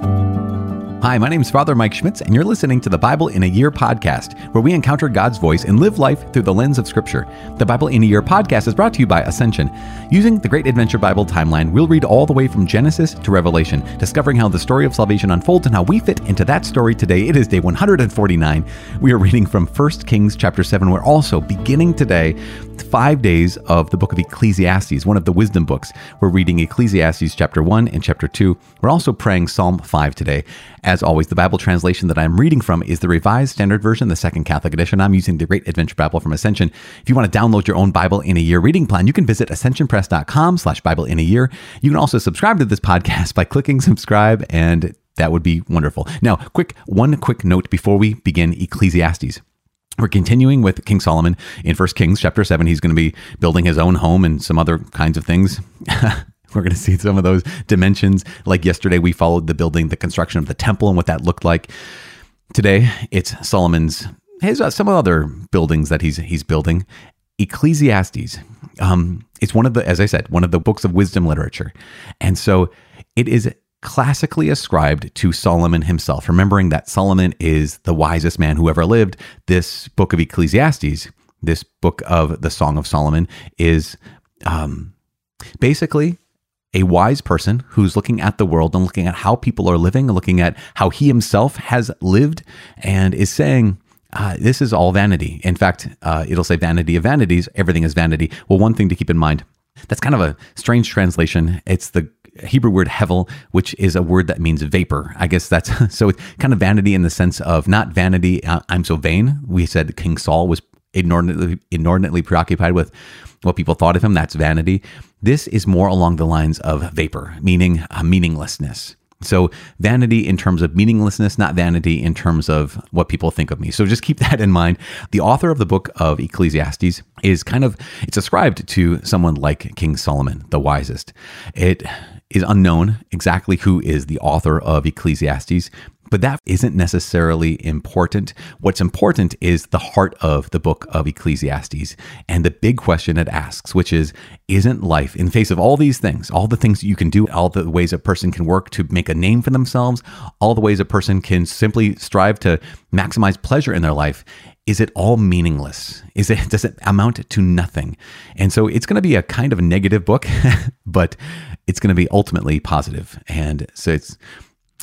Bye. Hi, my name is Father Mike Schmitz, and you're listening to the Bible in a Year podcast, where we encounter God's voice and live life through the lens of Scripture. The Bible in a Year podcast is brought to you by Ascension. Using the Great Adventure Bible timeline, we'll read all the way from Genesis to Revelation, discovering how the story of salvation unfolds and how we fit into that story today. It is day 149. We are reading from 1 Kings chapter 7. We're also beginning today five days of the book of Ecclesiastes, one of the wisdom books. We're reading Ecclesiastes chapter 1 and chapter 2. We're also praying Psalm 5 today. As always, the Bible translation that I'm reading from is the Revised Standard Version, the Second Catholic Edition. I'm using the Great Adventure Bible from Ascension. If you want to download your own Bible in a Year reading plan, you can visit ascensionpress.com slash Bible in a Year. You can also subscribe to this podcast by clicking subscribe, and that would be wonderful. Now, quick one quick note before we begin Ecclesiastes. We're continuing with King Solomon in First Kings chapter 7. He's going to be building his own home and some other kinds of things. We're going to see some of those dimensions. Like yesterday, we followed the building, the construction of the temple, and what that looked like. Today, it's Solomon's his uh, some other buildings that he's he's building. Ecclesiastes. Um, it's one of the, as I said, one of the books of wisdom literature, and so it is classically ascribed to Solomon himself. Remembering that Solomon is the wisest man who ever lived. This book of Ecclesiastes, this book of the Song of Solomon, is um, basically a wise person who's looking at the world and looking at how people are living, looking at how he himself has lived, and is saying, uh, this is all vanity. In fact, uh, it'll say vanity of vanities, everything is vanity. Well, one thing to keep in mind that's kind of a strange translation. It's the Hebrew word hevel, which is a word that means vapor. I guess that's so it's kind of vanity in the sense of not vanity. Uh, I'm so vain. We said King Saul was inordinately, inordinately preoccupied with what people thought of him. That's vanity. This is more along the lines of vapor, meaning uh, meaninglessness. So vanity in terms of meaninglessness, not vanity in terms of what people think of me. So just keep that in mind. The author of the book of Ecclesiastes is kind of it's ascribed to someone like King Solomon, the wisest. It is unknown exactly who is the author of Ecclesiastes, but that isn't necessarily important. What's important is the heart of the book of Ecclesiastes and the big question it asks, which is Isn't life, in face of all these things, all the things you can do, all the ways a person can work to make a name for themselves, all the ways a person can simply strive to maximize pleasure in their life, is it all meaningless? Is it does it amount to nothing? And so it's going to be a kind of a negative book, but it's going to be ultimately positive. And so it's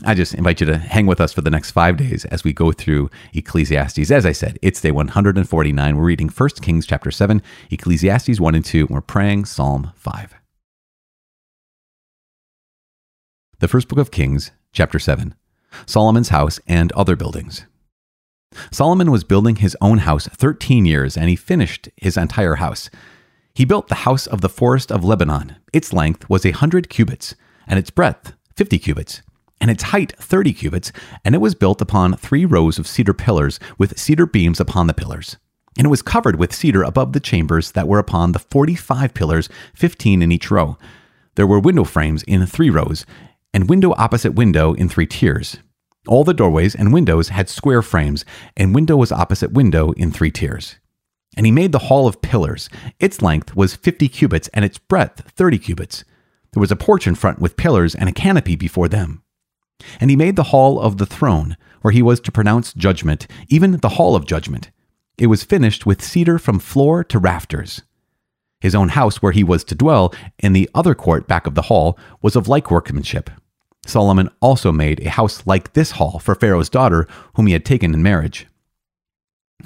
I just invite you to hang with us for the next five days as we go through Ecclesiastes. As I said, it's day 149. We're reading 1 Kings chapter 7, Ecclesiastes 1 and 2, and we're praying Psalm 5. The first book of Kings, chapter 7 Solomon's house and other buildings. Solomon was building his own house 13 years, and he finished his entire house. He built the house of the forest of Lebanon. Its length was a hundred cubits, and its breadth 50 cubits and its height 30 cubits, and it was built upon three rows of cedar pillars with cedar beams upon the pillars. And it was covered with cedar above the chambers that were upon the 45 pillars, 15 in each row. There were window frames in three rows, and window opposite window in three tiers. All the doorways and windows had square frames, and window was opposite window in three tiers. And he made the hall of pillars. Its length was 50 cubits, and its breadth 30 cubits. There was a porch in front with pillars and a canopy before them. And he made the hall of the throne, where he was to pronounce judgment, even the hall of judgment. It was finished with cedar from floor to rafters. His own house, where he was to dwell, in the other court back of the hall, was of like workmanship. Solomon also made a house like this hall for Pharaoh's daughter, whom he had taken in marriage.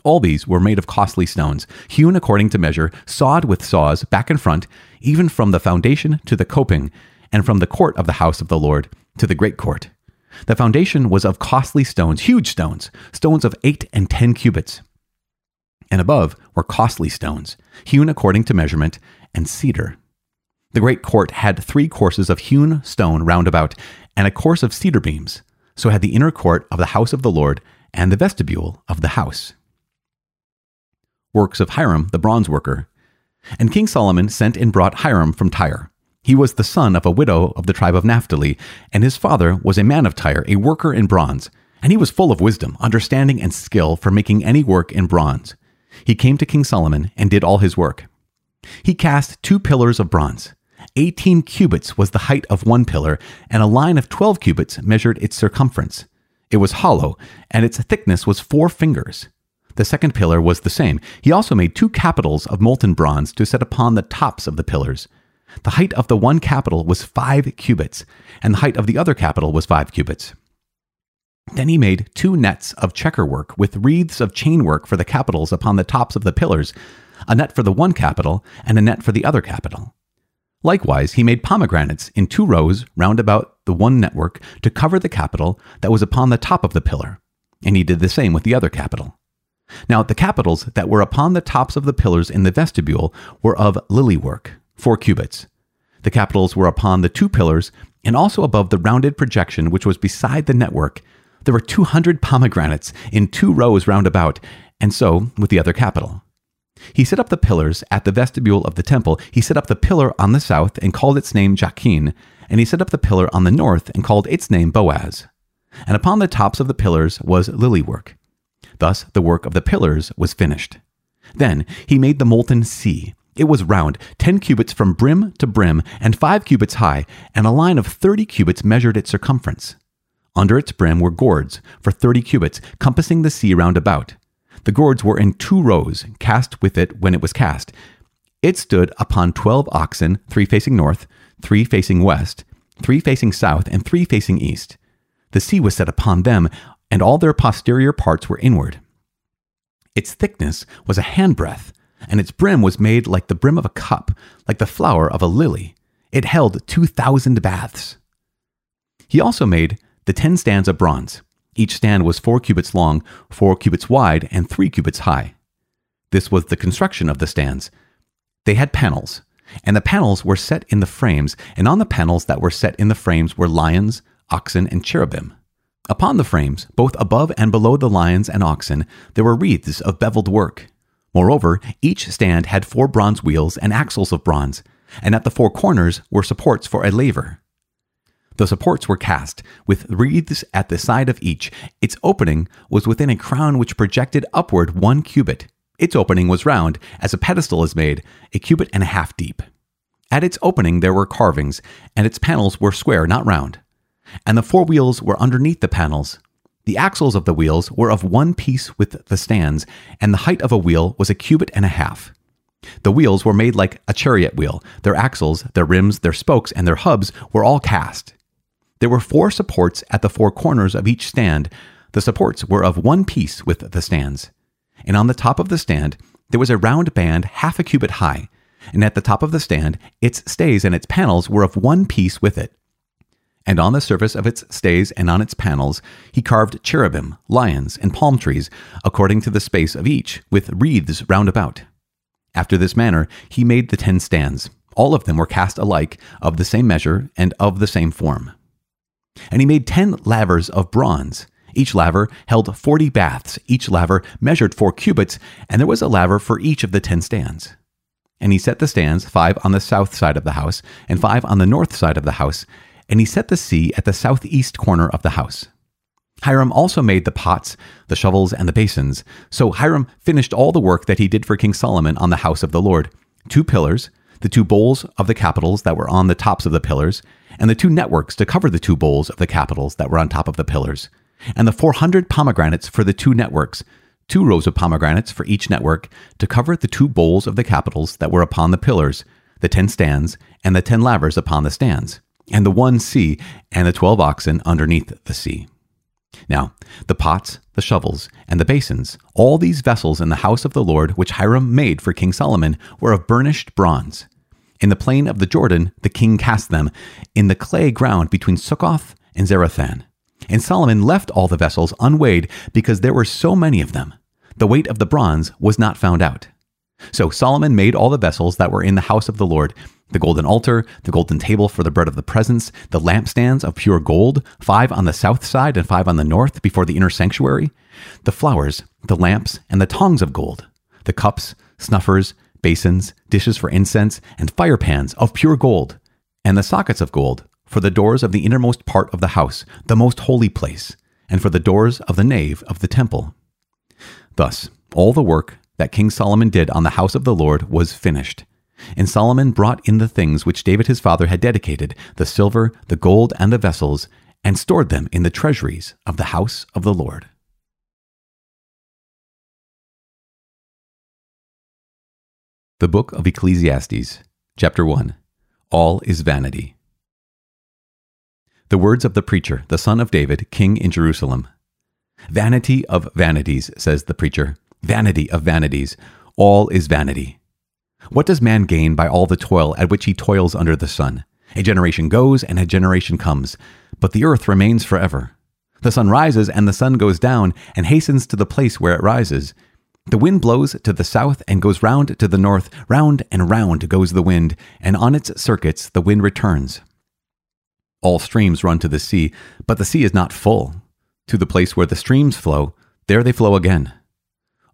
All these were made of costly stones, hewn according to measure, sawed with saws back and front, even from the foundation to the coping, and from the court of the house of the Lord to the great court. The foundation was of costly stones, huge stones, stones of eight and ten cubits. And above were costly stones, hewn according to measurement, and cedar. The great court had three courses of hewn stone round about, and a course of cedar beams. So had the inner court of the house of the Lord, and the vestibule of the house. Works of Hiram the bronze worker. And King Solomon sent and brought Hiram from Tyre he was the son of a widow of the tribe of Naphtali, and his father was a man of Tyre, a worker in bronze. And he was full of wisdom, understanding, and skill for making any work in bronze. He came to King Solomon and did all his work. He cast two pillars of bronze, 18 cubits was the height of one pillar, and a line of 12 cubits measured its circumference. It was hollow, and its thickness was four fingers. The second pillar was the same. He also made two capitals of molten bronze to set upon the tops of the pillars. The height of the one capital was five cubits, and the height of the other capital was five cubits. Then he made two nets of checker work with wreaths of chainwork for the capitals upon the tops of the pillars, a net for the one capital and a net for the other capital. Likewise, he made pomegranates in two rows round about the one network to cover the capital that was upon the top of the pillar, and he did the same with the other capital. Now, the capitals that were upon the tops of the pillars in the vestibule were of lily work, four cubits. The capitals were upon the two pillars and also above the rounded projection which was beside the network. There were 200 pomegranates in two rows round about, and so with the other capital. He set up the pillars at the vestibule of the temple. He set up the pillar on the south and called its name Jachin, and he set up the pillar on the north and called its name Boaz. And upon the tops of the pillars was lily work. Thus the work of the pillars was finished. Then he made the molten sea. It was round, ten cubits from brim to brim, and five cubits high, and a line of thirty cubits measured its circumference. Under its brim were gourds for thirty cubits, compassing the sea round about. The gourds were in two rows, cast with it when it was cast. It stood upon twelve oxen, three facing north, three facing west, three facing south, and three facing east. The sea was set upon them, and all their posterior parts were inward. Its thickness was a handbreadth, and its brim was made like the brim of a cup, like the flower of a lily. It held two thousand baths. He also made the ten stands of bronze. Each stand was four cubits long, four cubits wide, and three cubits high. This was the construction of the stands. They had panels, and the panels were set in the frames, and on the panels that were set in the frames were lions, oxen, and cherubim. Upon the frames, both above and below the lions and oxen, there were wreaths of beveled work. Moreover, each stand had four bronze wheels and axles of bronze, and at the four corners were supports for a laver. The supports were cast, with wreaths at the side of each. Its opening was within a crown which projected upward one cubit. Its opening was round, as a pedestal is made, a cubit and a half deep. At its opening there were carvings, and its panels were square, not round. And the four wheels were underneath the panels. The axles of the wheels were of one piece with the stands, and the height of a wheel was a cubit and a half. The wheels were made like a chariot wheel. Their axles, their rims, their spokes, and their hubs were all cast. There were four supports at the four corners of each stand. The supports were of one piece with the stands. And on the top of the stand, there was a round band half a cubit high. And at the top of the stand, its stays and its panels were of one piece with it. And on the surface of its stays and on its panels, he carved cherubim, lions, and palm trees, according to the space of each, with wreaths round about. After this manner, he made the ten stands. All of them were cast alike, of the same measure, and of the same form. And he made ten lavers of bronze. Each laver held forty baths. Each laver measured four cubits, and there was a laver for each of the ten stands. And he set the stands, five on the south side of the house, and five on the north side of the house, and he set the sea at the southeast corner of the house. Hiram also made the pots, the shovels, and the basins. So Hiram finished all the work that he did for King Solomon on the house of the Lord two pillars, the two bowls of the capitals that were on the tops of the pillars, and the two networks to cover the two bowls of the capitals that were on top of the pillars, and the 400 pomegranates for the two networks, two rows of pomegranates for each network to cover the two bowls of the capitals that were upon the pillars, the ten stands, and the ten lavers upon the stands, and the one sea, and the twelve oxen underneath the sea. Now, the pots, the shovels, and the basins, all these vessels in the house of the Lord which Hiram made for King Solomon, were of burnished bronze. In the plain of the Jordan, the king cast them, in the clay ground between Succoth and Zarethan. And Solomon left all the vessels unweighed because there were so many of them. The weight of the bronze was not found out. So Solomon made all the vessels that were in the house of the Lord the golden altar, the golden table for the bread of the presence, the lampstands of pure gold, five on the south side and five on the north before the inner sanctuary, the flowers, the lamps, and the tongs of gold, the cups, snuffers, basins, dishes for incense, and fire pans of pure gold, and the sockets of gold for the doors of the innermost part of the house, the most holy place, and for the doors of the nave of the temple. Thus, all the work that King Solomon did on the house of the Lord was finished. And Solomon brought in the things which David his father had dedicated, the silver, the gold, and the vessels, and stored them in the treasuries of the house of the Lord. The Book of Ecclesiastes, Chapter 1 All is Vanity. The words of the preacher, the son of David, king in Jerusalem. Vanity of vanities, says the preacher. Vanity of vanities. All is vanity. What does man gain by all the toil at which he toils under the sun? A generation goes and a generation comes, but the earth remains forever. The sun rises and the sun goes down and hastens to the place where it rises. The wind blows to the south and goes round to the north, round and round goes the wind, and on its circuits the wind returns. All streams run to the sea, but the sea is not full. To the place where the streams flow, there they flow again.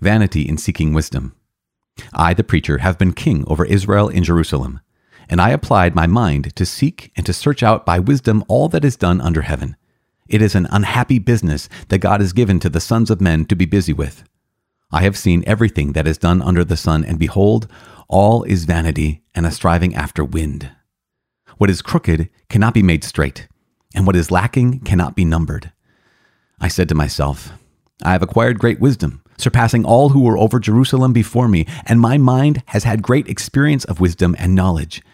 Vanity in seeking wisdom. I, the preacher, have been king over Israel in Jerusalem, and I applied my mind to seek and to search out by wisdom all that is done under heaven it is an unhappy business that God has given to the sons of men to be busy with. I have seen everything that is done under the sun, and behold, all is vanity and a striving after wind. What is crooked cannot be made straight, and what is lacking cannot be numbered. I said to myself, I have acquired great wisdom, surpassing all who were over Jerusalem before me, and my mind has had great experience of wisdom and knowledge.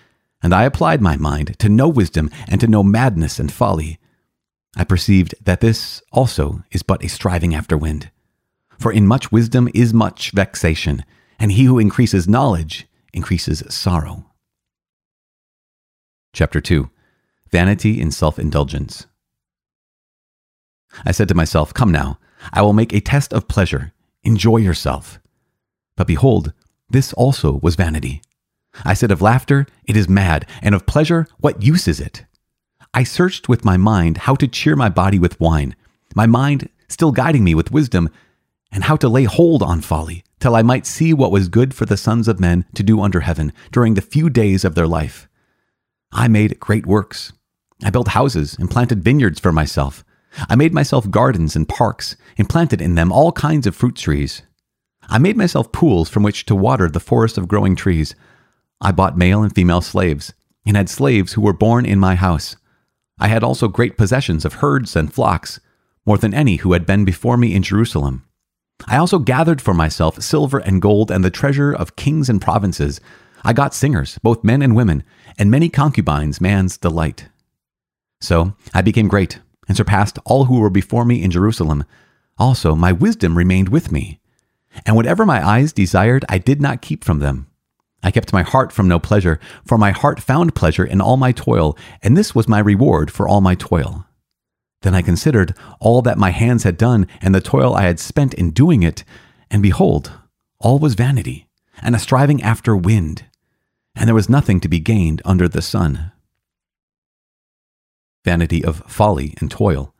And I applied my mind to know wisdom and to know madness and folly. I perceived that this also is but a striving after wind. For in much wisdom is much vexation, and he who increases knowledge increases sorrow. Chapter 2 Vanity in Self Indulgence. I said to myself, Come now, I will make a test of pleasure. Enjoy yourself. But behold, this also was vanity. I said of laughter, It is mad, and of pleasure, What use is it? I searched with my mind how to cheer my body with wine, my mind still guiding me with wisdom, and how to lay hold on folly, till I might see what was good for the sons of men to do under heaven during the few days of their life. I made great works. I built houses and planted vineyards for myself. I made myself gardens and parks, and planted in them all kinds of fruit trees. I made myself pools from which to water the forest of growing trees. I bought male and female slaves, and had slaves who were born in my house. I had also great possessions of herds and flocks, more than any who had been before me in Jerusalem. I also gathered for myself silver and gold and the treasure of kings and provinces. I got singers, both men and women, and many concubines, man's delight. So I became great and surpassed all who were before me in Jerusalem. Also, my wisdom remained with me. And whatever my eyes desired, I did not keep from them. I kept my heart from no pleasure, for my heart found pleasure in all my toil, and this was my reward for all my toil. Then I considered all that my hands had done and the toil I had spent in doing it, and behold, all was vanity, and a striving after wind, and there was nothing to be gained under the sun. Vanity of folly and toil.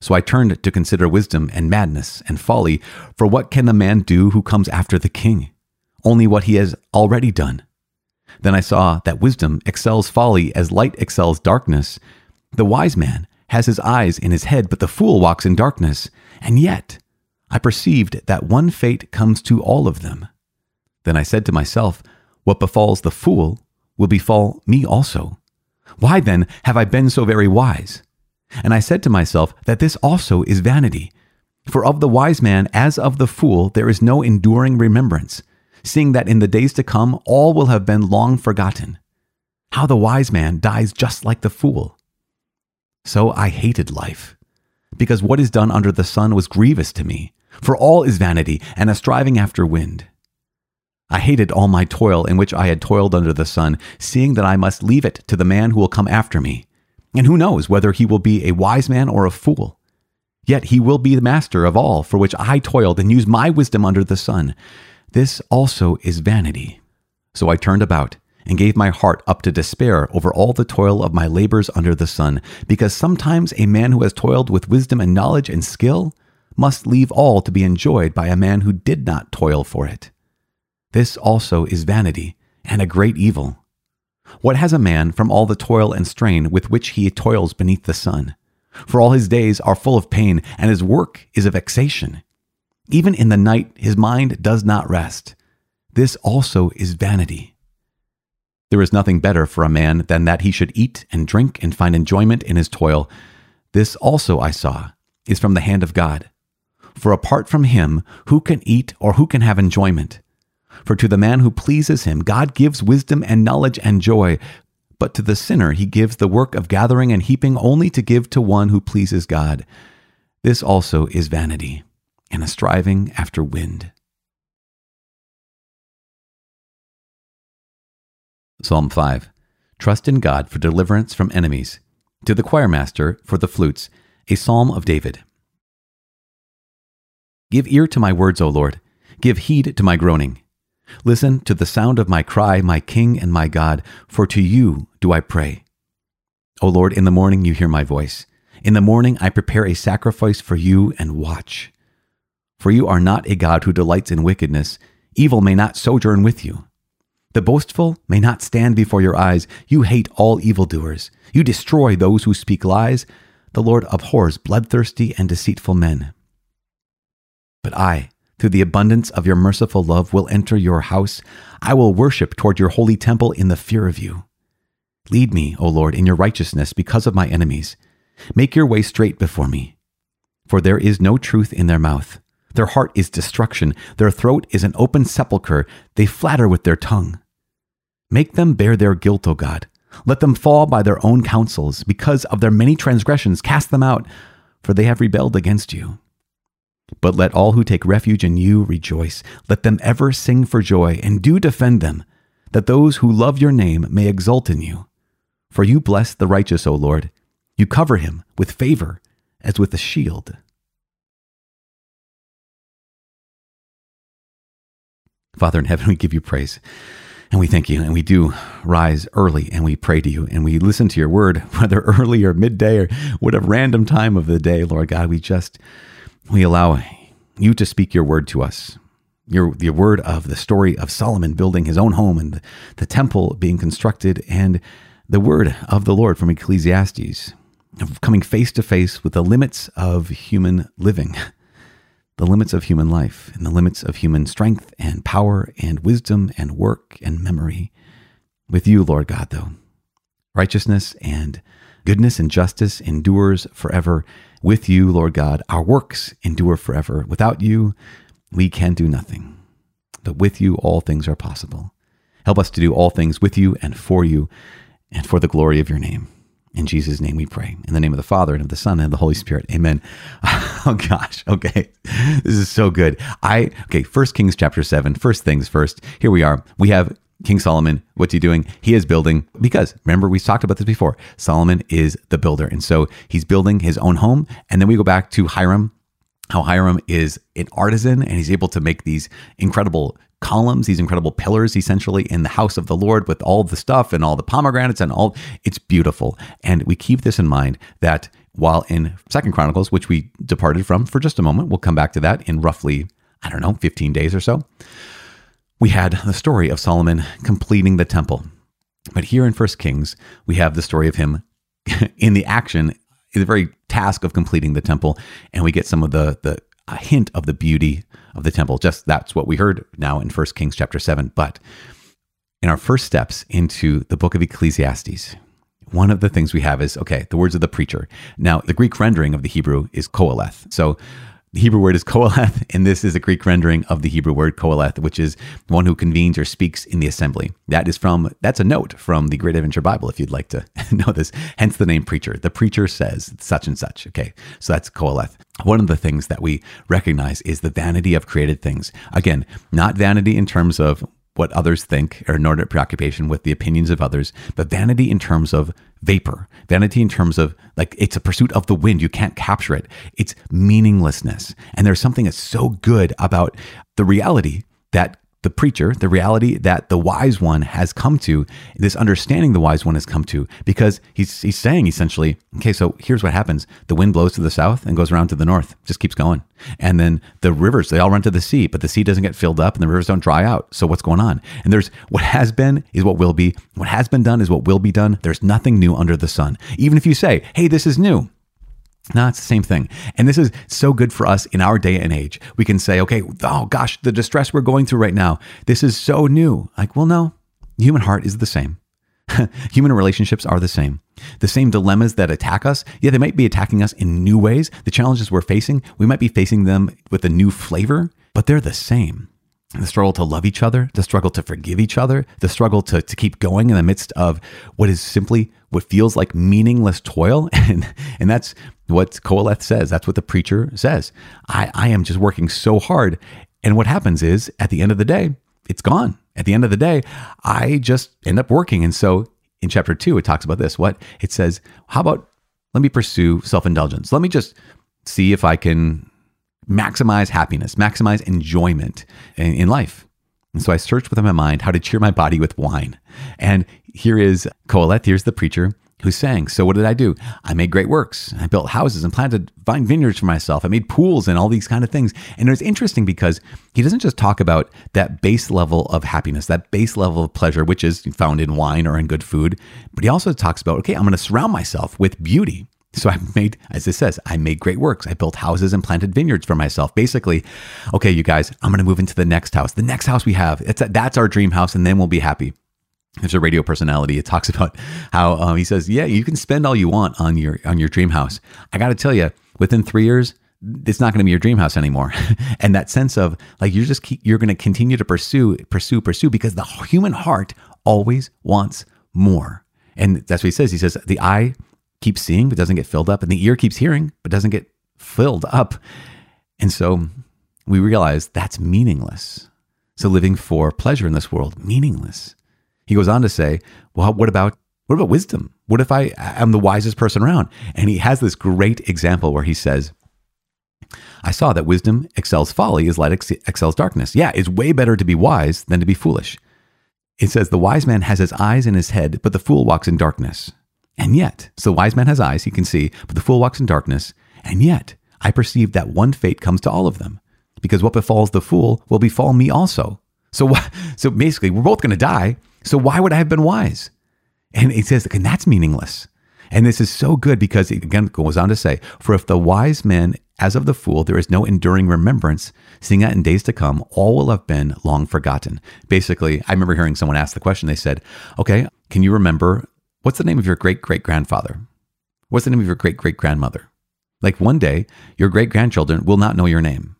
So I turned to consider wisdom and madness and folly, for what can the man do who comes after the king? only what he has already done. Then I saw that wisdom excels folly as light excels darkness. The wise man has his eyes in his head, but the fool walks in darkness. And yet I perceived that one fate comes to all of them. Then I said to myself, What befalls the fool will befall me also. Why then have I been so very wise? And I said to myself that this also is vanity. For of the wise man as of the fool there is no enduring remembrance seeing that in the days to come all will have been long forgotten. How the wise man dies just like the fool. So I hated life, because what is done under the sun was grievous to me, for all is vanity and a striving after wind. I hated all my toil in which I had toiled under the sun, seeing that I must leave it to the man who will come after me. And who knows whether he will be a wise man or a fool? Yet he will be the master of all for which I toiled and used my wisdom under the sun. This also is vanity. So I turned about and gave my heart up to despair over all the toil of my labors under the sun, because sometimes a man who has toiled with wisdom and knowledge and skill must leave all to be enjoyed by a man who did not toil for it. This also is vanity and a great evil. What has a man from all the toil and strain with which he toils beneath the sun? For all his days are full of pain, and his work is a vexation. Even in the night his mind does not rest. This also is vanity. There is nothing better for a man than that he should eat and drink and find enjoyment in his toil. This also I saw is from the hand of God. For apart from him, who can eat or who can have enjoyment? For to the man who pleases him, God gives wisdom and knowledge and joy. But to the sinner, he gives the work of gathering and heaping only to give to one who pleases God. This also is vanity and a striving after wind. Psalm 5 Trust in God for deliverance from enemies. To the choirmaster for the flutes, a psalm of David. Give ear to my words, O Lord. Give heed to my groaning. Listen to the sound of my cry, my King and my God, for to you do I pray. O Lord, in the morning you hear my voice. In the morning I prepare a sacrifice for you and watch. For you are not a God who delights in wickedness. Evil may not sojourn with you. The boastful may not stand before your eyes. You hate all evildoers. You destroy those who speak lies. The Lord abhors bloodthirsty and deceitful men. But I, through the abundance of your merciful love, will enter your house. I will worship toward your holy temple in the fear of you. Lead me, O Lord, in your righteousness because of my enemies. Make your way straight before me. For there is no truth in their mouth. Their heart is destruction. Their throat is an open sepulchre. They flatter with their tongue. Make them bear their guilt, O God. Let them fall by their own counsels. Because of their many transgressions, cast them out, for they have rebelled against you. But let all who take refuge in you rejoice. Let them ever sing for joy, and do defend them, that those who love your name may exult in you. For you bless the righteous, O Lord. You cover him with favor as with a shield. Father in heaven, we give you praise. And we thank you. And we do rise early and we pray to you and we listen to your word, whether early or midday or whatever random time of the day, Lord God. We just, we allow you to speak your word to us. Your, your word of the story of Solomon building his own home and the, temple being constructed, and the word of the Lord from Ecclesiastes, of coming face to face with the limits of human living. the limits of human life and the limits of human strength and power and wisdom and work and memory. With you, Lord God, though, righteousness and goodness and justice endures forever. With you, Lord God, our works endure forever. Without you, we can do nothing. But with you, all things are possible. Help us to do all things with you and for you and for the glory of your name. In Jesus' name we pray. In the name of the Father and of the Son and of the Holy Spirit. Amen. Oh gosh. Okay. This is so good. I okay, first Kings chapter 7. First things first. Here we are. We have King Solomon, what's he doing? He is building because remember we talked about this before. Solomon is the builder. And so he's building his own home. And then we go back to Hiram, how Hiram is an artisan and he's able to make these incredible columns, these incredible pillars, essentially in the house of the Lord with all the stuff and all the pomegranates and all. It's beautiful, and we keep this in mind that while in Second Chronicles, which we departed from for just a moment, we'll come back to that in roughly I don't know 15 days or so. We had the story of Solomon completing the temple. But here in First Kings, we have the story of him in the action, in the very task of completing the temple, and we get some of the the a hint of the beauty of the temple. Just that's what we heard now in 1 Kings chapter 7. But in our first steps into the book of Ecclesiastes, one of the things we have is okay, the words of the preacher. Now, the Greek rendering of the Hebrew is koheleth. So the Hebrew word is koheleth, and this is a Greek rendering of the Hebrew word koheleth, which is one who convenes or speaks in the assembly. That is from, that's a note from the Great Adventure Bible, if you'd like to know this. Hence the name preacher. The preacher says such and such. Okay, so that's koheleth. One of the things that we recognize is the vanity of created things. Again, not vanity in terms of what others think or inordinate preoccupation with the opinions of others, but vanity in terms of vapor, vanity in terms of like it's a pursuit of the wind. You can't capture it. It's meaninglessness. And there's something that's so good about the reality that the preacher, the reality that the wise one has come to, this understanding the wise one has come to, because he's, he's saying essentially, okay, so here's what happens. The wind blows to the south and goes around to the north, just keeps going. And then the rivers, they all run to the sea, but the sea doesn't get filled up and the rivers don't dry out. So what's going on? And there's what has been is what will be. What has been done is what will be done. There's nothing new under the sun. Even if you say, hey, this is new, no, it's the same thing. And this is so good for us in our day and age. We can say, okay, oh gosh, the distress we're going through right now, this is so new. Like, well, no, human heart is the same. human relationships are the same. The same dilemmas that attack us, yeah, they might be attacking us in new ways. The challenges we're facing, we might be facing them with a new flavor, but they're the same the struggle to love each other, the struggle to forgive each other, the struggle to, to keep going in the midst of what is simply what feels like meaningless toil. And, and that's what Qoheleth says. That's what the preacher says. I, I am just working so hard. And what happens is at the end of the day, it's gone. At the end of the day, I just end up working. And so in chapter two, it talks about this. What it says, how about let me pursue self indulgence? Let me just see if I can maximize happiness, maximize enjoyment in, in life. And so I searched within my mind how to cheer my body with wine. And here is Qoheleth, here's the preacher who sang. So what did I do? I made great works. I built houses and planted vine vineyards for myself. I made pools and all these kind of things. And it's interesting because he doesn't just talk about that base level of happiness, that base level of pleasure, which is found in wine or in good food, but he also talks about, okay, I'm going to surround myself with beauty. So I made, as it says, I made great works. I built houses and planted vineyards for myself. Basically, okay, you guys, I'm going to move into the next house. The next house we have, it's a, that's our dream house, and then we'll be happy. There's a radio personality. It talks about how um, he says, "Yeah, you can spend all you want on your on your dream house." I got to tell you, within three years, it's not going to be your dream house anymore. and that sense of like you're just keep, you're going to continue to pursue, pursue, pursue because the human heart always wants more. And that's what he says. He says the eye keeps seeing but doesn't get filled up, and the ear keeps hearing but doesn't get filled up. And so we realize that's meaningless. So living for pleasure in this world, meaningless. He goes on to say, well, what about what about wisdom? What if I am the wisest person around? And he has this great example where he says, I saw that wisdom excels folly as light ex- excels darkness. Yeah, it's way better to be wise than to be foolish. It says, The wise man has his eyes in his head, but the fool walks in darkness. And yet, so the wise man has eyes, he can see, but the fool walks in darkness. And yet, I perceive that one fate comes to all of them, because what befalls the fool will befall me also. So, so basically, we're both going to die. So why would I have been wise? And it says, and that's meaningless. And this is so good because it again goes on to say, For if the wise man, as of the fool, there is no enduring remembrance, seeing that in days to come, all will have been long forgotten. Basically, I remember hearing someone ask the question, they said, Okay, can you remember What's the name of your great great grandfather? What's the name of your great great grandmother? Like one day, your great grandchildren will not know your name.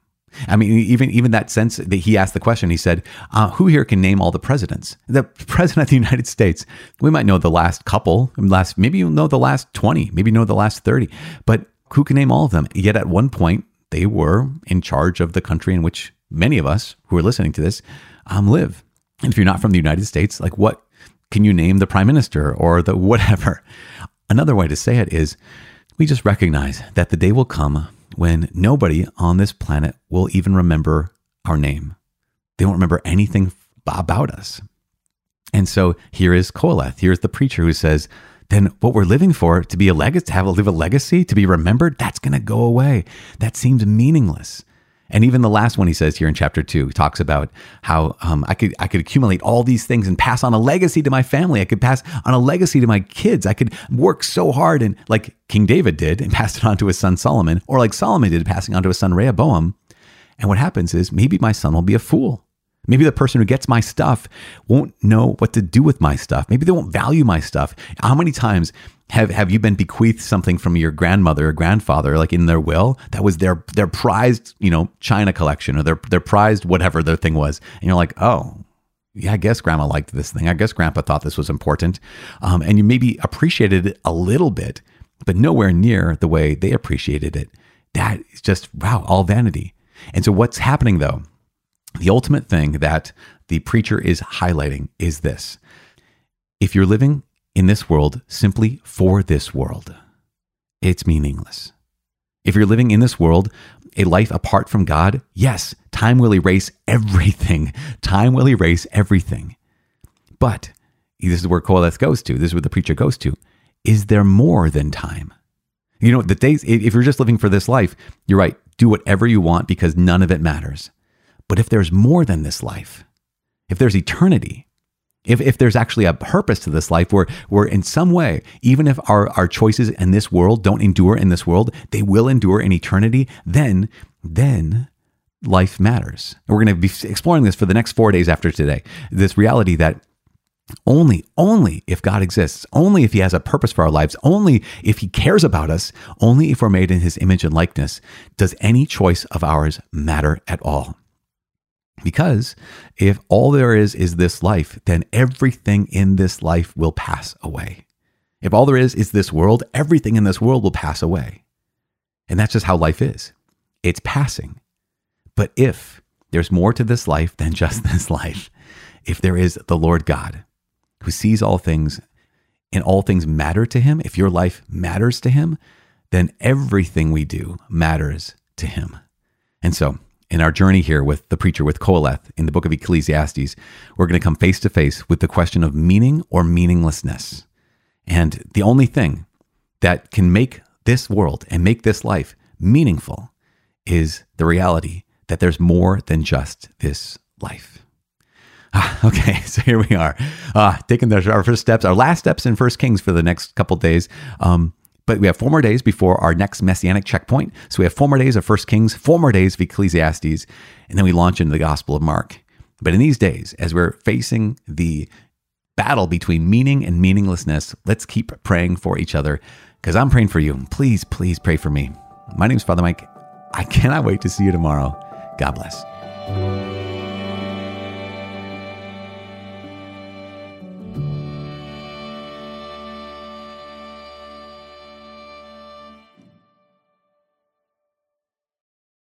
I mean, even even that sense that he asked the question, he said, uh, "Who here can name all the presidents? The president of the United States. We might know the last couple, last maybe you know the last twenty, maybe you know the last thirty, but who can name all of them? Yet at one point, they were in charge of the country in which many of us who are listening to this um, live. And if you're not from the United States, like what can you name the prime minister or the whatever? Another way to say it is we just recognize that the day will come when nobody on this planet will even remember our name. They won't remember anything about us. And so here is Qoheleth. Here's the preacher who says, then what we're living for, to be a legacy, to have a live a legacy, to be remembered, that's going to go away. That seems meaningless. And even the last one he says here in chapter two, talks about how um, I could I could accumulate all these things and pass on a legacy to my family. I could pass on a legacy to my kids. I could work so hard and like King David did and passed it on to his son Solomon, or like Solomon did, passing on to his son Rehoboam. And what happens is maybe my son will be a fool. Maybe the person who gets my stuff won't know what to do with my stuff. Maybe they won't value my stuff. How many times have have you been bequeathed something from your grandmother or grandfather, like in their will, that was their their prized, you know, china collection or their their prized whatever their thing was, and you're like, oh, yeah, I guess grandma liked this thing. I guess grandpa thought this was important, um, and you maybe appreciated it a little bit, but nowhere near the way they appreciated it. That is just wow, all vanity. And so, what's happening though? The ultimate thing that the preacher is highlighting is this: if you're living in this world simply for this world, it's meaningless. If you're living in this world, a life apart from God, yes, time will erase everything. Time will erase everything. But this is where Qoheleth goes to. This is where the preacher goes to. Is there more than time? You know, the days, if you're just living for this life, you're right. Do whatever you want because none of it matters. But if there's more than this life, if there's eternity, if, if there's actually a purpose to this life where, where in some way, even if our, our choices in this world don't endure in this world, they will endure in eternity, then, then life matters. And we're going to be exploring this for the next four days after today. This reality that only, only if God exists, only if He has a purpose for our lives, only if He cares about us, only if we're made in His image and likeness, does any choice of ours matter at all. Because if all there is is this life, then everything in this life will pass away. If all there is is this world, everything in this world will pass away. And that's just how life is it's passing. But if there's more to this life than just this life, if there is the Lord God who sees all things and all things matter to him, if your life matters to him, then everything we do matters to him. And so, in our journey here with the preacher with Qoheleth in the book of Ecclesiastes, we're going to come face to face with the question of meaning or meaninglessness. And the only thing that can make this world and make this life meaningful is the reality that there's more than just this life. Ah, okay, so here we are, uh, taking our first steps, our last steps in First Kings for the next couple days. Um, but we have four more days before our next messianic checkpoint. So we have four more days of First Kings, four more days of Ecclesiastes, and then we launch into the Gospel of Mark. But in these days, as we're facing the battle between meaning and meaninglessness, let's keep praying for each other because I'm praying for you. Please, please pray for me. My name is Father Mike. I cannot wait to see you tomorrow. God bless.